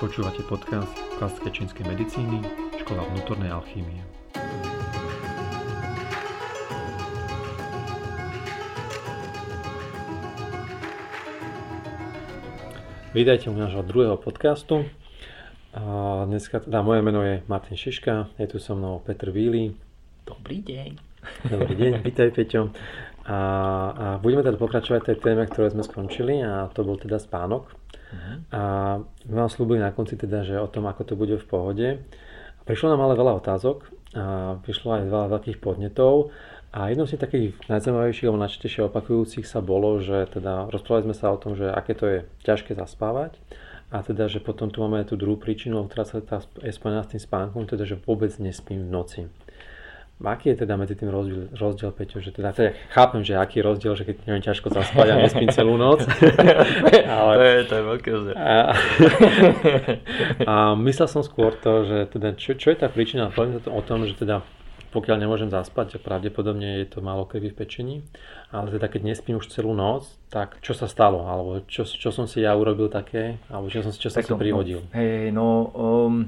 Počúvate podcast klasické čínskej medicíny, škola vnútornej alchýmie. Vítajte u nášho druhého podcastu. A dneska, teda moje meno je Martin Šiška, je tu so mnou Petr Víly. Dobrý deň. Dobrý deň, vítaj Peťo. A, a budeme teda pokračovať tej téme, ktoré sme skončili a to bol teda spánok. Uh-huh. A vám slúbili na konci teda, že o tom, ako to bude v pohode. Prišlo nám ale veľa otázok a prišlo aj veľa veľkých podnetov. A jednou z takých najzaujímavejších alebo najčastejšie opakujúcich sa bolo, že teda rozprávali sme sa o tom, že aké to je ťažké zaspávať a teda, že potom tu máme tú druhú príčinu, ktorá sa je spojená s tým spánkom, teda, že vôbec nespím v noci. Aký je teda medzi tým rozdiel, rozdiel Peťo? Že teda, teda chápem, že aký je rozdiel, že keď neviem ťažko zaspať a nespím celú noc. ale... to, je, to je veľké rozdiel. A, a myslel som skôr to, že teda, čo, čo je tá príčina? Poviem to o tom, že teda pokiaľ nemôžem zaspať, pravdepodobne je to málo krvi v pečení, ale teda keď nespím už celú noc, tak čo sa stalo? Alebo čo, čo som si ja urobil také? Alebo čo som, čo som si privodil? No, hej, no um,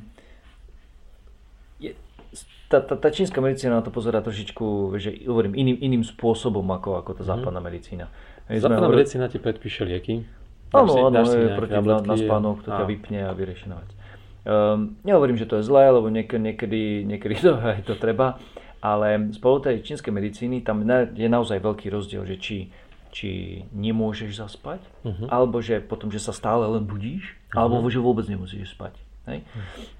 tá, tá, tá čínska medicína na to pozerá trošičku, že hovorím, iným, iným spôsobom ako, ako tá mhm. západná medicína. západná hovorili... medicína ti predpíše lieky? Áno, áno, proti na, na spánok, to ťa vypne a vyrieši na vec. Um, nehovorím, že to je zlé, lebo niekedy, niekedy, niekedy to, aj to treba, ale spolu tej čínskej medicíny tam je naozaj veľký rozdiel, že či, či nemôžeš zaspať, uh-huh. alebo že potom, že sa stále len budíš, uh-huh. alebo že vôbec nemusíš spať. Hej?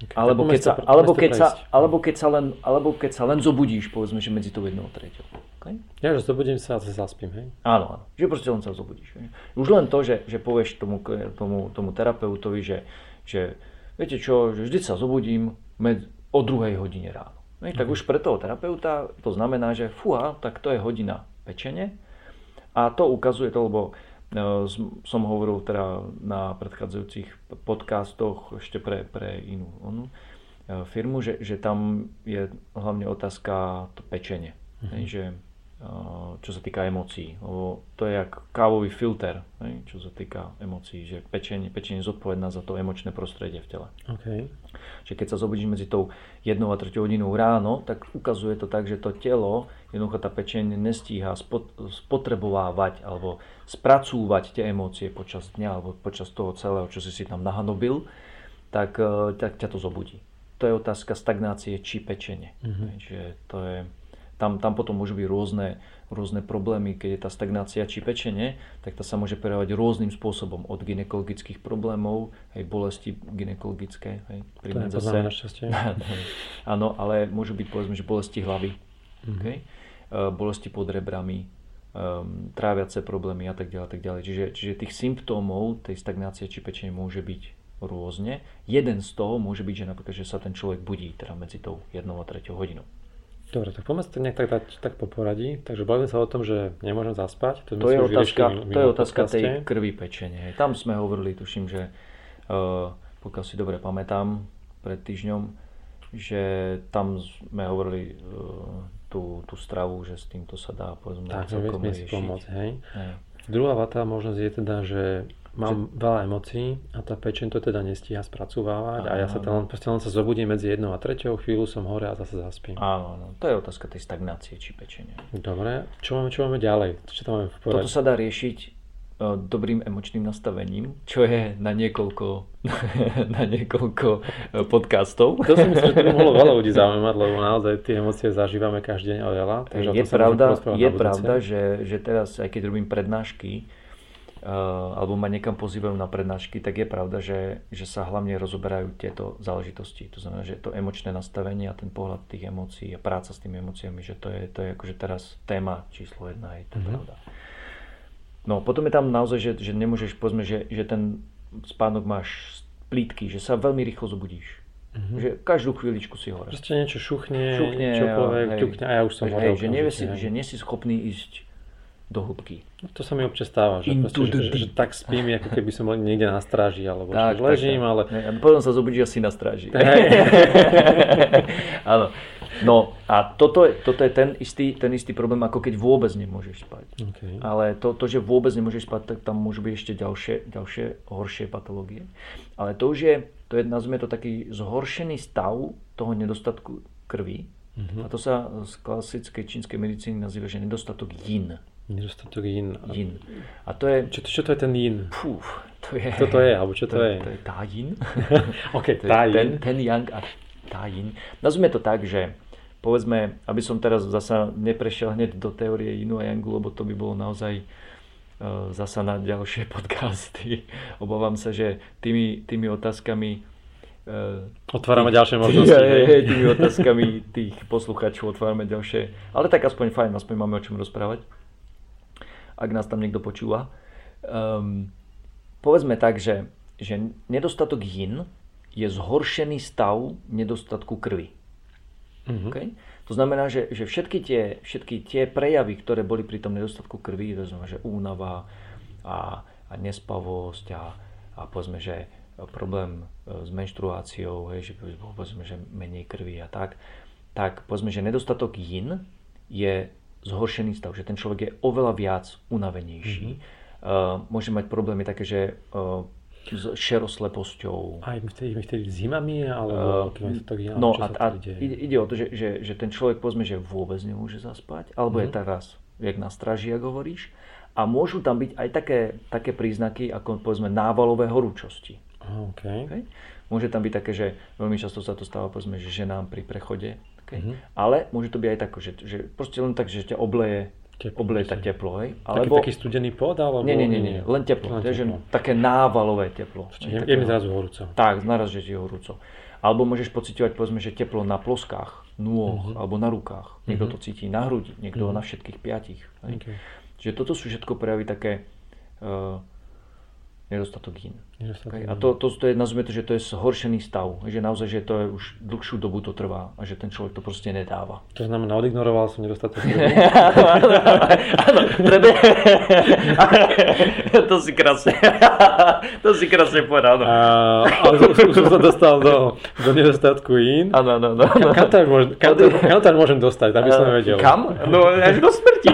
Okay. Alebo, keď sa, alebo, keď sa, alebo, keď sa len, alebo keď sa len zobudíš, povedzme, že medzi tou jednou a treťou. Okay? Ja, že zobudím sa a zaspím, hej? Áno, áno. Že proste len sa zobudíš. Hej? Už len to, že, že povieš tomu, tomu, tomu terapeutovi, že, že viete čo, že vždy sa zobudím med, o druhej hodine ráno. Hej? Tak mm už pre toho terapeuta to znamená, že fúha, tak to je hodina pečenie. A to ukazuje to, lebo som hovoril teda na predchádzajúcich podcastoch ešte pre, pre inú onu, e, firmu, že, že tam je hlavne otázka to pečenie. Mm-hmm. Že čo sa týka emócií. Lebo to je jak kávový filter, čo sa týka emócií, že pečenie, pečenie je zodpovedná za to emočné prostredie v tele. Okay. Že keď sa zobudíš medzi tou 1 a 3 hodinou ráno, tak ukazuje to tak, že to telo, jednoducho tá pečenie nestíha spotrebovávať alebo spracúvať tie emócie počas dňa alebo počas toho celého, čo si si tam nahanobil, tak, e, tak ťa to zobudí. To je otázka stagnácie či pečenie. Mm-hmm. Že to je, tam, tam potom môžu byť rôzne, rôzne problémy, keď je tá stagnácia či pečenie, tak to sa môže prejavovať rôznym spôsobom. Od ginekologických problémov, aj bolesti ginekologické. Hej, to je zase. našťastie. Áno, ale môžu byť povedzme, že bolesti hlavy, mm-hmm. okay? uh, bolesti pod rebrami, um, tráviace problémy a tak ďalej. Tak ďalej. Čiže, čiže tých symptómov tej stagnácie či pečenie môže byť rôzne. Jeden z toho môže byť, že napríklad, že sa ten človek budí teda medzi tou 1 a 3 hodinou. Dobre, tak poďme to nejak tak dať tak po poradí. Takže bavíme sa o tom, že nemôžem zaspať. To, to je otázka, to je otázka tej krvi pečenie. Tam sme hovorili, tuším, že uh, pokiaľ si dobre pamätám, pred týždňom, že tam sme hovorili uh, tú, tú stravu, že s týmto sa dá povedzme tak, celkom riešiť. Pomôcť, hej. hej. Druhá vata možnosť je teda, že mám veľa emócií a tá pečen to teda nestíha spracovávať a ja sa tam proste len sa zobudím medzi jednou a treťou, chvíľu som hore a zase zaspím. Áno, áno, to je otázka tej stagnácie či pečenia. Dobre, čo máme, čo máme ďalej? Čo tam máme v Toto sa dá riešiť uh, dobrým emočným nastavením, čo je na niekoľko, na niekoľko uh, podcastov. To si myslím, že to by mohlo veľa ľudí zaujímať, lebo naozaj tie emócie zažívame každý deň oveľa. Je pravda, je pravda že, že teraz, aj keď robím prednášky, alebo ma niekam pozývajú na prednášky, tak je pravda, že, že sa hlavne rozoberajú tieto záležitosti. To znamená, že to emočné nastavenie a ten pohľad tých emócií a práca s tými emóciami, že to je, to je akože teraz téma číslo jedna, je to mm-hmm. pravda. No potom je tam naozaj, že, že nemôžeš, povedzme, že, že ten spánok máš plítky, že sa veľmi rýchlo zobudíš. Mm-hmm. Že každú chvíličku si hore. Proste niečo šuchne, šuchne čokoľvek, hej, ťukne a ja už som hej, že, nie si, že nie si schopný ísť do hĺbky. No, to sa mi občas stáva, že, proste, že, že, že tak spím, ako keby som bol niekde na stráži, alebo Tak, že ležím, tak, ale... A potom sa zobudíš asi na stráži. Áno. No a toto je, toto je ten, istý, ten istý problém, ako keď vôbec nemôžeš spať. Okay. Ale to, to, že vôbec nemôžeš spať, tak tam môžu byť ešte ďalšie, ďalšie horšie patológie. Ale to už je, to je, nazvime to taký zhoršený stav toho nedostatku krvi. Mhm. A to sa z klasickej čínskej medicíny nazýva, že nedostatok yin. Nedostatok yin. Yin. A to je, Čo, to- čo to je ten yin? pú, to je... To je, alebo čo to, je? To je tá yin. OK, To je tá ten, yin. ten yang a tá yin. Nazvime to tak, že povedzme, aby som teraz zasa neprešiel hneď do teórie yinu a yangu, lebo to by bolo naozaj uh, zasa na ďalšie podcasty. Obávam sa, že tými, tými otázkami uh, Otvárame ďalšie možnosti. Hej, hej, hej. tými otázkami tých poslucháčov otvárame ďalšie. Ale tak aspoň fajn, aspoň máme o čom rozprávať. Ak nás tam niekto počúva. Um, povedzme tak, že, že nedostatok yin je zhoršený stav nedostatku krvi. Mhm. Okay? To znamená, že, že všetky, tie, všetky tie prejavy, ktoré boli pri tom nedostatku krvi, to znamená, že únava a, a nespavosť a, a povedzme, že problém e, s menštruáciou, hej, že povedzme, že menej krvi a tak, tak povedzme, že nedostatok yin je zhoršený stav, že ten človek je oveľa viac unavenejší. Mm-hmm. Uh, môže mať problémy také, že uh, s šerosleposťou, Aj vtedy, vtedy zimami, alebo máte to yin, No a, a ide, ide o to, že, že, že ten človek povedzme, že vôbec nemôže zaspať, alebo Mhm. je teraz, jak na straži, ako hovoríš. A môžu tam byť aj také, také príznaky, ako povedzme návalové horúčosti. Aha, OK. Okay? Môže tam byť také, že veľmi často sa to stáva povedzme, že ženám pri prechode. Okay? Mhm. Ale môže to byť aj tak, že, že proste len tak, že ťa obleje, Teplo, obleje tak teplo. Hej? Taký, Alebo, taký studený pod, alebo... nie, nie, nie, nie, len teplo. Len je, že teplo. také návalové teplo. Je, je mi zrazu horúco. tak, naraz, že ti je horúco. Alebo môžeš pociťovať, povedzme, že teplo na ploskách, nôh Mhm. alebo na rukách. Niekto to cíti na hrudi, niekto na všetkých piatich. hej. Okay. Čiže toto sú všetko prejavy také uh, nedostatok Okay? A to, to, to je, nazvime to, že to je zhoršený stav. Že naozaj, že to je už dlhšiu dobu to trvá a že ten človek to proste nedáva. To znamená, odignoroval som nedostatok Áno, treba... to si krásne, to si krásne povedal. áno. Ale už, som sa dostal do, do nedostatku yin. Áno, áno, áno. Kam, až môžem, kam, kam môžem dostať, aby som vedel. Kam? No až do smrti.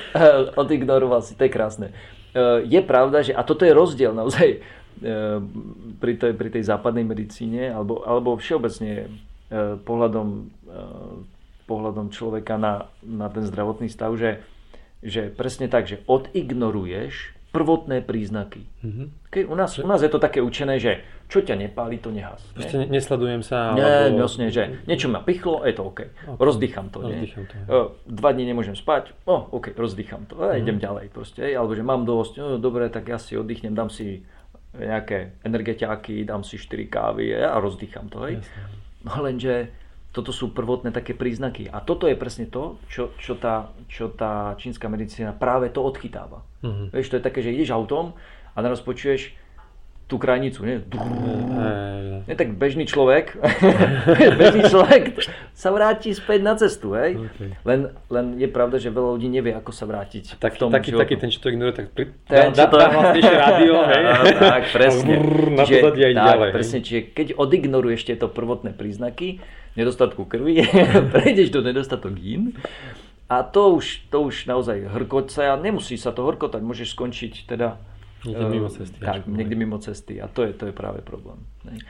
Odignoroval si, to je krásne. Eh, Je pravda, že, a toto je rozdiel naozaj eh, pri tej, pri tej západnej medicíne, alebo, alebo všeobecne eh, pohľadom, pohľadom človeka na, na ten zdravotný stav, že, že presne tak, že odignoruješ prvotné príznaky. Mhm. Keď u, nás, u nás je to také učené, že čo ťa nepáli, to nehas. ne? Proste ne- nesledujem sa. Nie, alebo... jasne, že niečo ma pichlo, je to OK. Rozdýcham to. Rozdýcham to, hej. E, Dva dní nemôžem spať, o, OK, rozdýcham to. A idem ďalej proste. Alebo že mám dosť, no, dobre, tak ja si oddychnem, dám si nejaké energetiáky, dám si 4 kávy a rozdýcham to. Hej. Jasne. No lenže toto sú prvotné také príznaky. A toto je presne to, čo, čo, tá, čo tá čínska medicína práve to odchytáva. Mhm. Vieš, to je také, že ideš autom a naraz počuješ tú krajnicu, nie? Nie, tak bežný človek, bežný človek sa vráti späť na cestu, hej? Okay. Len, len je pravda, že veľa ľudí nevie, ako sa vrátiť Tak, k tomu taký, životu. taký ten, čo to ignoruje, tak pri... Ten, dá, to- dá hlasnejšie rádio, hej. Tak, presne. Na Čiže- a ide tak, ďalej. presne, čiže keď odignoruješ tieto prvotné príznaky nedostatku krvi, prejdeš do nedostatok yin a to už, to už naozaj hrkoca a nemusí sa to hrkotať, môžeš skončiť teda Niekde eh, mimo cesty, Tak, niekde mimo cesty a to je, to je práve problém.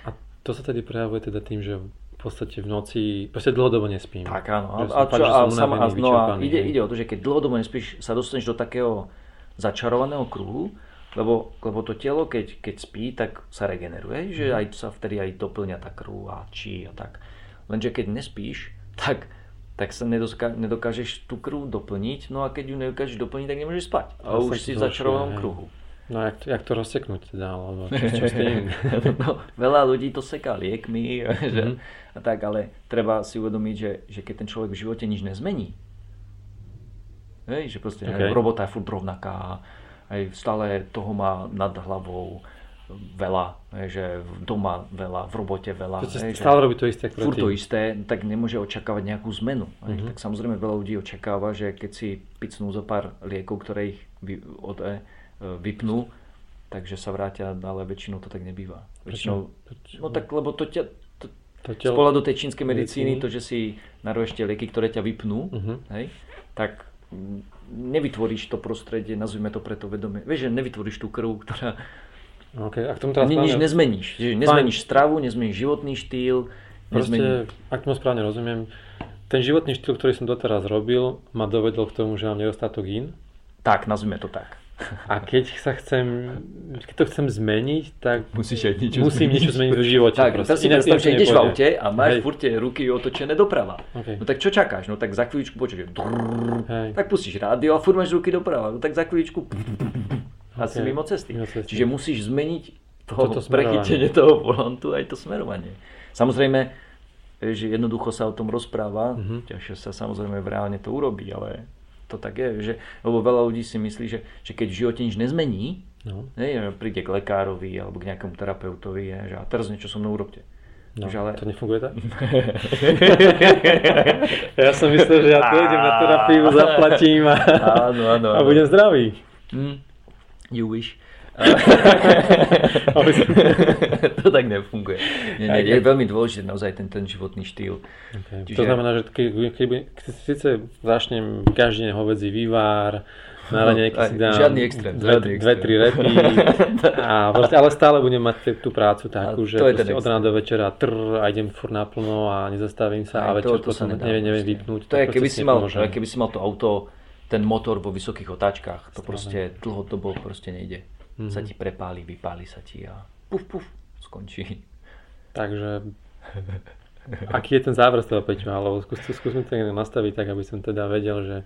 A to sa tedy prejavuje teda tým, že v podstate v noci, proste dlhodobo nespím. Tak áno. A, a, čo, a, sama, a znova, vyčerpaný, ide, ide o to, že keď dlhodobo nespíš, sa dostaneš do takého začarovaného kruhu, lebo, lebo to telo, keď, keď spí, tak sa regeneruje, že Mhm. aj sa vtedy aj doplňa tá krv a či a tak. Lenže keď nespíš, tak, tak sa nedoska, nedokážeš tú krv doplniť, no a keď ju nedokážeš doplniť, tak nemôžeš spať. A Zase už si v začarovanom kruhu. No a jak, to- jak to rozseknúť teda, alebo čo, čo s tým? no, veľa ľudí to seká liekmi, že, Mhm. a tak, ale treba si uvedomiť, že, že keď ten človek v živote nič nezmení, hej, že proste Okay. robota je furt rovnaká, aj stále toho má nad hlavou, veľa, že doma veľa, v robote veľa. To hej, stále robí to isté, furt to isté, tak nemôže očakávať nejakú zmenu. Uh-huh. Tak samozrejme veľa ľudí očakáva, že keď si picnú zo pár liekov, ktoré ich od vypnú, takže sa vrátia, ale väčšinou to tak nebýva. Väčšinou, no tak lebo to ťa, to, to z pohľadu tej čínskej medicíny, to, že si naruješ tie lieky, ktoré ťa vypnú, uh-huh. hej, tak nevytvoríš to prostredie, nazvime to preto vedomie. Vieš, že nevytvoríš tú krv, ktorá Okay, a k tomu teraz nič nezmeníš. Že nezmeníš stravu, nezmeníš životný štýl. Proste, ak tomu správne rozumiem, ten životný štýl, ktorý som doteraz robil, ma dovedol k tomu, že mám nedostatok in. Tak, nazvime to tak. A keď sa chcem, keď to chcem zmeniť, tak Musíš aj niečo musím zmeniť. niečo zmeniť v živote. Tak, teraz si predstav, že ideš v aute a máš Hej. furt ruky otočené doprava. Okay. No tak čo čakáš? No tak za chvíľučku počuješ, tak pustíš rádio a furt máš ruky doprava. No tak za chvíľučku a okay. si mimo cesty. mimo cesty. Čiže musíš zmeniť toho prechytenie toho volantu aj to smerovanie. Samozrejme, že jednoducho sa o tom rozpráva, uh-huh. ťažšie sa samozrejme reálne to urobí, ale to tak je, že, lebo veľa ľudí si myslí, že, že keď v živote nič nezmení, no. ne, príde k lekárovi alebo k nejakému terapeutovi, je, že a teraz niečo so mnou urobte. No, že ale... To nefunguje tak? ja som myslel, že ja pôjdem na terapiu, zaplatím a, áno, áno, áno. a budem zdravý. Mm, you wish. to tak nefunguje. Nie, nie, je veľmi dôležité naozaj ten, ten životný štýl. Okay. Čiže... To znamená, že keď, keď, keď síce začnem každý deň hovedzí vývar, na no, si dám žiadny extrém, dve, extrém. dve, tri repy, a proste, ale stále budem mať tú prácu takú, že od rána do večera trr a idem furt naplno a nezastavím sa Aj, a večer to, to potom neviem, neviem vypnúť. To je, keby si, mal, keby si mal to auto, ten motor vo vysokých otáčkach, to proste dlhodobo proste nejde mm-hmm. sa ti prepáli, vypáli sa ti a puf, puf, skončí. Takže aký je ten záver z toho Peťo, alebo skús, skúsme to nastaviť tak, aby som teda vedel, že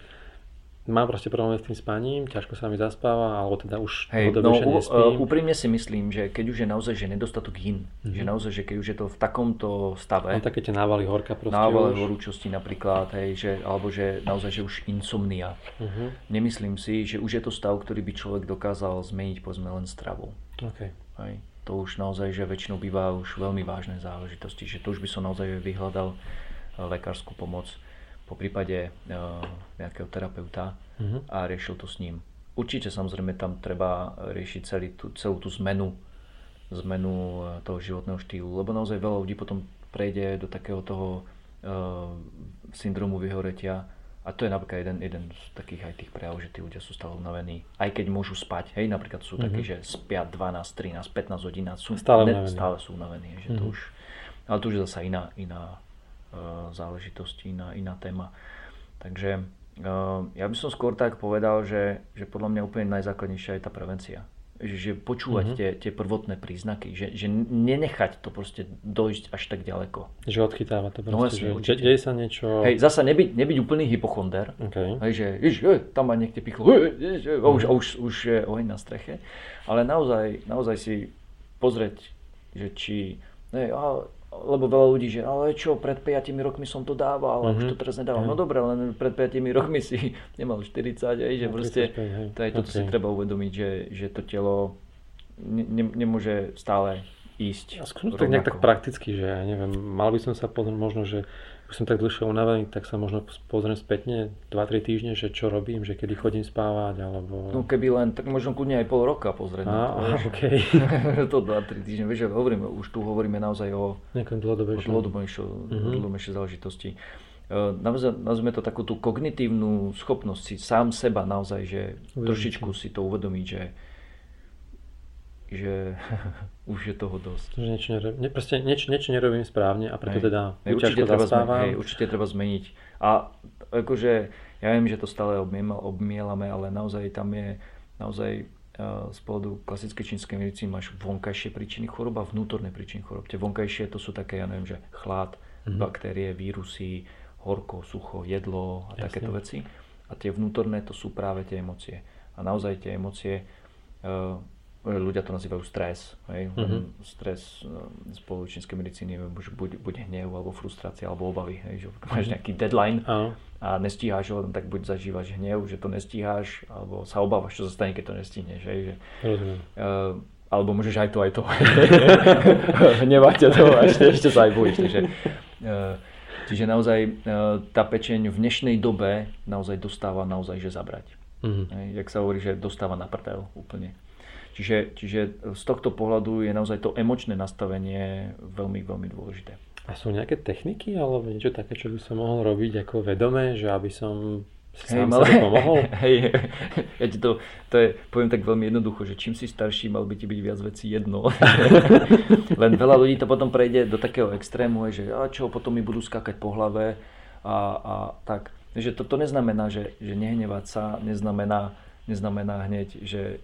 mám proste problém s tým spaním, ťažko sa mi zaspáva, alebo teda už Hej, no, nespím. úprimne si myslím, že keď už je naozaj že nedostatok in, mm-hmm. že naozaj, že keď už je to v takomto stave, no, také tie návaly horka proste návaly horúčosti napríklad, hej, že, alebo že naozaj, že už insomnia. Mm-hmm. Nemyslím si, že už je to stav, ktorý by človek dokázal zmeniť povedzme len stravou. Okay. Hej. To už naozaj, že väčšinou býva už veľmi vážne záležitosti, že to už by som naozaj vyhľadal eh, lekárskú pomoc po prípade uh, nejakého terapeuta uh-huh. a riešil to s ním. Určite samozrejme tam treba riešiť celý tú, celú tú zmenu, zmenu uh, toho životného štýlu, lebo naozaj veľa ľudí potom prejde do takého toho uh, syndromu vyhoretia a to je napríklad jeden, jeden z takých aj tých prejavov, že tí ľudia sú stále unavení. Aj keď môžu spať, hej, napríklad sú uh-huh. takí, že spia 12, 13, 15 hodín sú, stále, ne, stále sú unavení. Že uh-huh. to už, ale to už je zase iná, iná Eh, záležitosti, iná, iná téma. Takže eh, ja by som skôr tak povedal, že, že podľa mňa úplne najzákladnejšia je tá prevencia. Že, počúvať mm-hmm. tie, tie prvotné príznaky, že, že nenechať to proste dojsť až tak ďaleko. Že odchytáva to no, proste, no, že deje sa niečo... Hej, zasa nebyť, nebyť úplný hypochonder, okay. hej, že jež, hej, tam ma niekde pichlo, jež, hej, mm-hmm. už, už, už je oheň na streche, ale naozaj, naozaj si pozrieť, že či, hej, lebo veľa ľudí, že ale čo, pred 5 rokmi som to dával, mm-hmm. už to teraz nedávam. Mm-hmm. No dobre, len pred 5 rokmi si nemal 40, aj, že no, proste, 35, hej. to je toto okay. si treba uvedomiť, že, že to telo ne, nemôže stále ísť. A skúsim to nejak tak prakticky, že ja neviem, mal by som sa pozrieť možno, že už som tak dlhšie unavený, tak sa možno pozriem spätne 2-3 týždne, že čo robím, že kedy chodím spávať, alebo... No keby len, tak možno kľudne aj pol roka pozrieť. Á, to, okay. to 2-3 týždne, vieš, hovoríme, už tu hovoríme naozaj o... Nejakom dlhodobejšom. Dlhodobejšej uh-huh. záležitosti. E, nazvime to takú tú kognitívnu schopnosť si sám seba naozaj, že Uvedomite. trošičku si to uvedomiť, že že už je toho dosť. Že niečo, nerobím, ne, proste niečo, niečo nerobím správne a preto hej. teda hej, určite treba zmeniť, hej, určite treba zmeniť. A akože ja viem, že to stále obmielame, ale naozaj tam je naozaj uh, z pohľadu klasickej čínskej medicíny máš vonkajšie príčiny chorob a vnútorné príčiny chorob. Tie vonkajšie to sú také, ja neviem, že chlad, mm-hmm. baktérie, vírusy, horko, sucho, jedlo a Jasne. takéto veci. A tie vnútorné to sú práve tie emócie. A naozaj tie emócie uh, ľudia to nazývajú stres. Hej? Mm-hmm. Stres z čínskej medicíny je buď, buď hnev, alebo frustrácia, alebo obavy. Hej? Že máš mhm. nejaký deadline uh-huh. a nestíháš ho, tak buď zažívaš hnev, že to nestíháš, alebo sa obávaš, čo sa stane, keď to nestihneš. Hej? Že, uh, a alebo môžeš aj to, aj to. Hnevať ťa to a ešte, ešte sa aj bojíš. Takže, uh, čiže naozaj uh, tá pečeň v dnešnej dobe naozaj dostáva naozaj, že zabrať. Mm-hmm. Jak sa hovorí, že dostáva na prdel úplne. Čiže, čiže z tohto pohľadu je naozaj to emočné nastavenie veľmi, veľmi dôležité. A sú nejaké techniky alebo niečo také, čo by som mohol robiť ako vedomé, že aby som sám hey, sebe pomohol? Hej, ja ti to, to je, poviem tak veľmi jednoducho, že čím si starší, mal by ti byť viac vecí jedno. Len veľa ľudí to potom prejde do takého extrému, že a čo, potom mi budú skákať po hlave a, a tak. Že to, to neznamená, že, že nehnevať sa, neznamená, neznamená hneď, že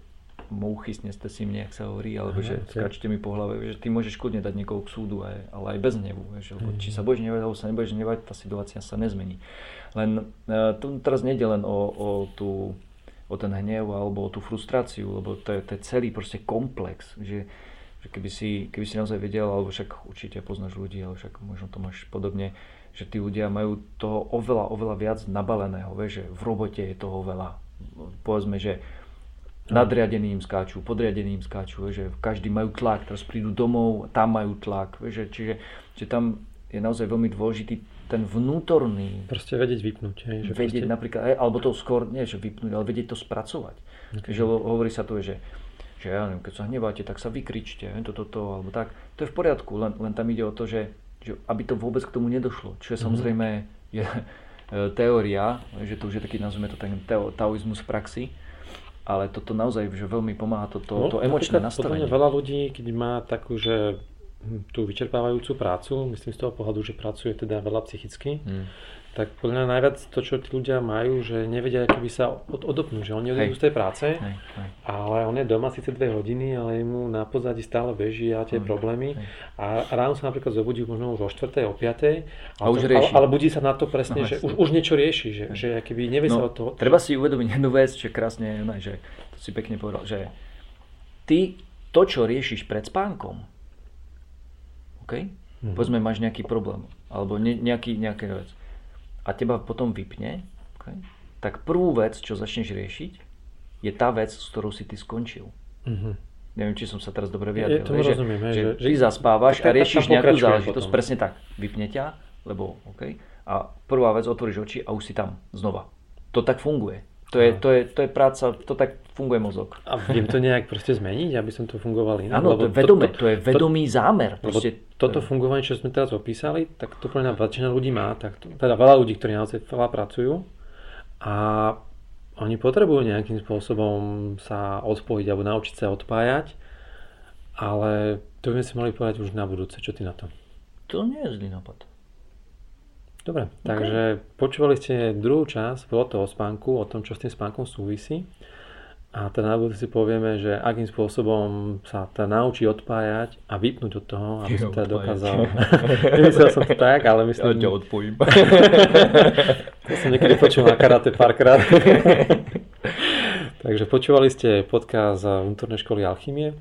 mouchy sneste si mne, ak sa hovorí, alebo že skáčte mi po hlave, že ty môžeš kľudne dať niekoho k súdu, aj, ale aj bez hnevu. Lebo či sa budeš hnevať, alebo sa nebudeš hnevať, tá situácia sa nezmení. Len uh, tu teraz nejde len o, o, tú, o ten hnev alebo o tú frustráciu, lebo to je, to je celý proste komplex, že, že keby, si, keby si naozaj vedel, alebo však určite poznáš ľudí, ale však možno to máš podobne, že tí ľudia majú toho oveľa, oveľa viac nabaleného, vieš, že v robote je toho veľa. Povedzme, že nadriadeným skáču, podriadeným skáču, že každý majú tlak, teraz prídu domov, tam majú tlak, že, čiže, čiže tam je naozaj veľmi dôležitý ten vnútorný... Proste vedieť vypnúť. Hej, že vedieť proste... napríklad, alebo to skôr, nie že vypnúť, ale vedieť to spracovať. Okay. Že hovorí sa tu, že, že ja neviem, keď sa hneváte, tak sa vykričte, toto, toto, alebo tak. To je v poriadku, len, len tam ide o to, že, že aby to vôbec k tomu nedošlo. Čo je mm-hmm. samozrejme je, e, teória, že to už je taký, nazvime to ten taoizmus v praxi, ale toto naozaj že veľmi pomáha to, to, no, to emočné nastavenie. veľa ľudí, keď má takú, že hm, tú vyčerpávajúcu prácu, myslím z toho pohľadu, že pracuje teda veľa psychicky, hmm tak podľa mňa najviac to, čo tí ľudia majú, že nevedia, keby sa od, odopnú, že oni odídu z tej práce, hej, hej. ale on je doma síce dve hodiny, ale mu na pozadí stále beží a tie hej, problémy hej. a ráno sa napríklad zobudí možno už o 4. o 5. A už to, ale, ale, budí sa na to presne, no, že už, už niečo rieši, že, že keby nevie no, sa od toho... Treba si uvedomiť jednu vec, že krásne, ne, že to si pekne povedal, že ty to, čo riešiš pred spánkom, okay? mm-hmm. povedzme máš nejaký problém, alebo ne, nejaký, nejaká vec, a teba potom vypne, okay, tak prvú vec, čo začneš riešiť, je tá vec, s ktorou si ty skončil. Mm-hmm. Neviem, či som sa teraz dobre vyjadril. Ja to rozumiem, že, že, že ty zaspávaš a riešiš nejakú záležitosť. Potom. Presne tak. Vypne ťa, lebo OK. A prvá vec, otvoríš oči a už si tam znova. To tak funguje. To je, to, je, to je práca, to tak funguje mozog. A viem to nejak proste zmeniť, aby som to fungoval inak? Áno, to je vedomé, to, to, to je vedomý to, zámer. Proste, toto fungovanie, čo sme teraz opísali, tak to pre väčšina ľudí má, tak to, teda veľa ľudí, ktorí naozaj veľa pracujú a oni potrebujú nejakým spôsobom sa odpojiť alebo naučiť sa odpájať, ale to by sme si mali povedať už na budúce. Čo ty na to? To nie je zlý nápad. Dobre, okay. takže počúvali ste druhú časť, bolo to o spánku, o tom, čo s tým spánkom súvisí. A teda na budúci si povieme, že akým spôsobom sa teda naučí odpájať a vypnúť od toho, aby som teda dokázal... Nemyslel som to tak, ale myslím... Ja ťa odpojím. to som niekedy počul na karate párkrát. takže počúvali ste podcast vnútornej školy Alchymie.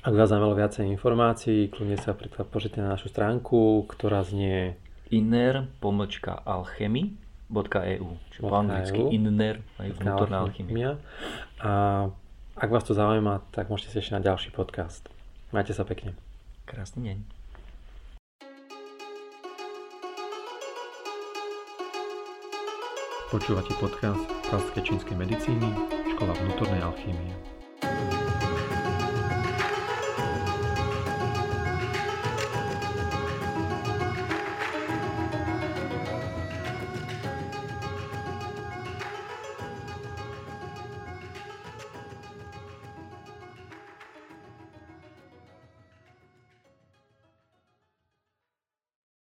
Ak vás zaujímalo viacej informácií, kľudne sa pozrite na našu stránku, ktorá znie inner-alchemy.eu čiže po anglicky e inner, aj vnútorná alchymia. A ak vás to zaujíma, tak môžete si ešte na ďalší podcast. Majte sa pekne. Krásny deň. Počúvate podcast klasické čínskej medicíny, škola vnútornej alchýmie.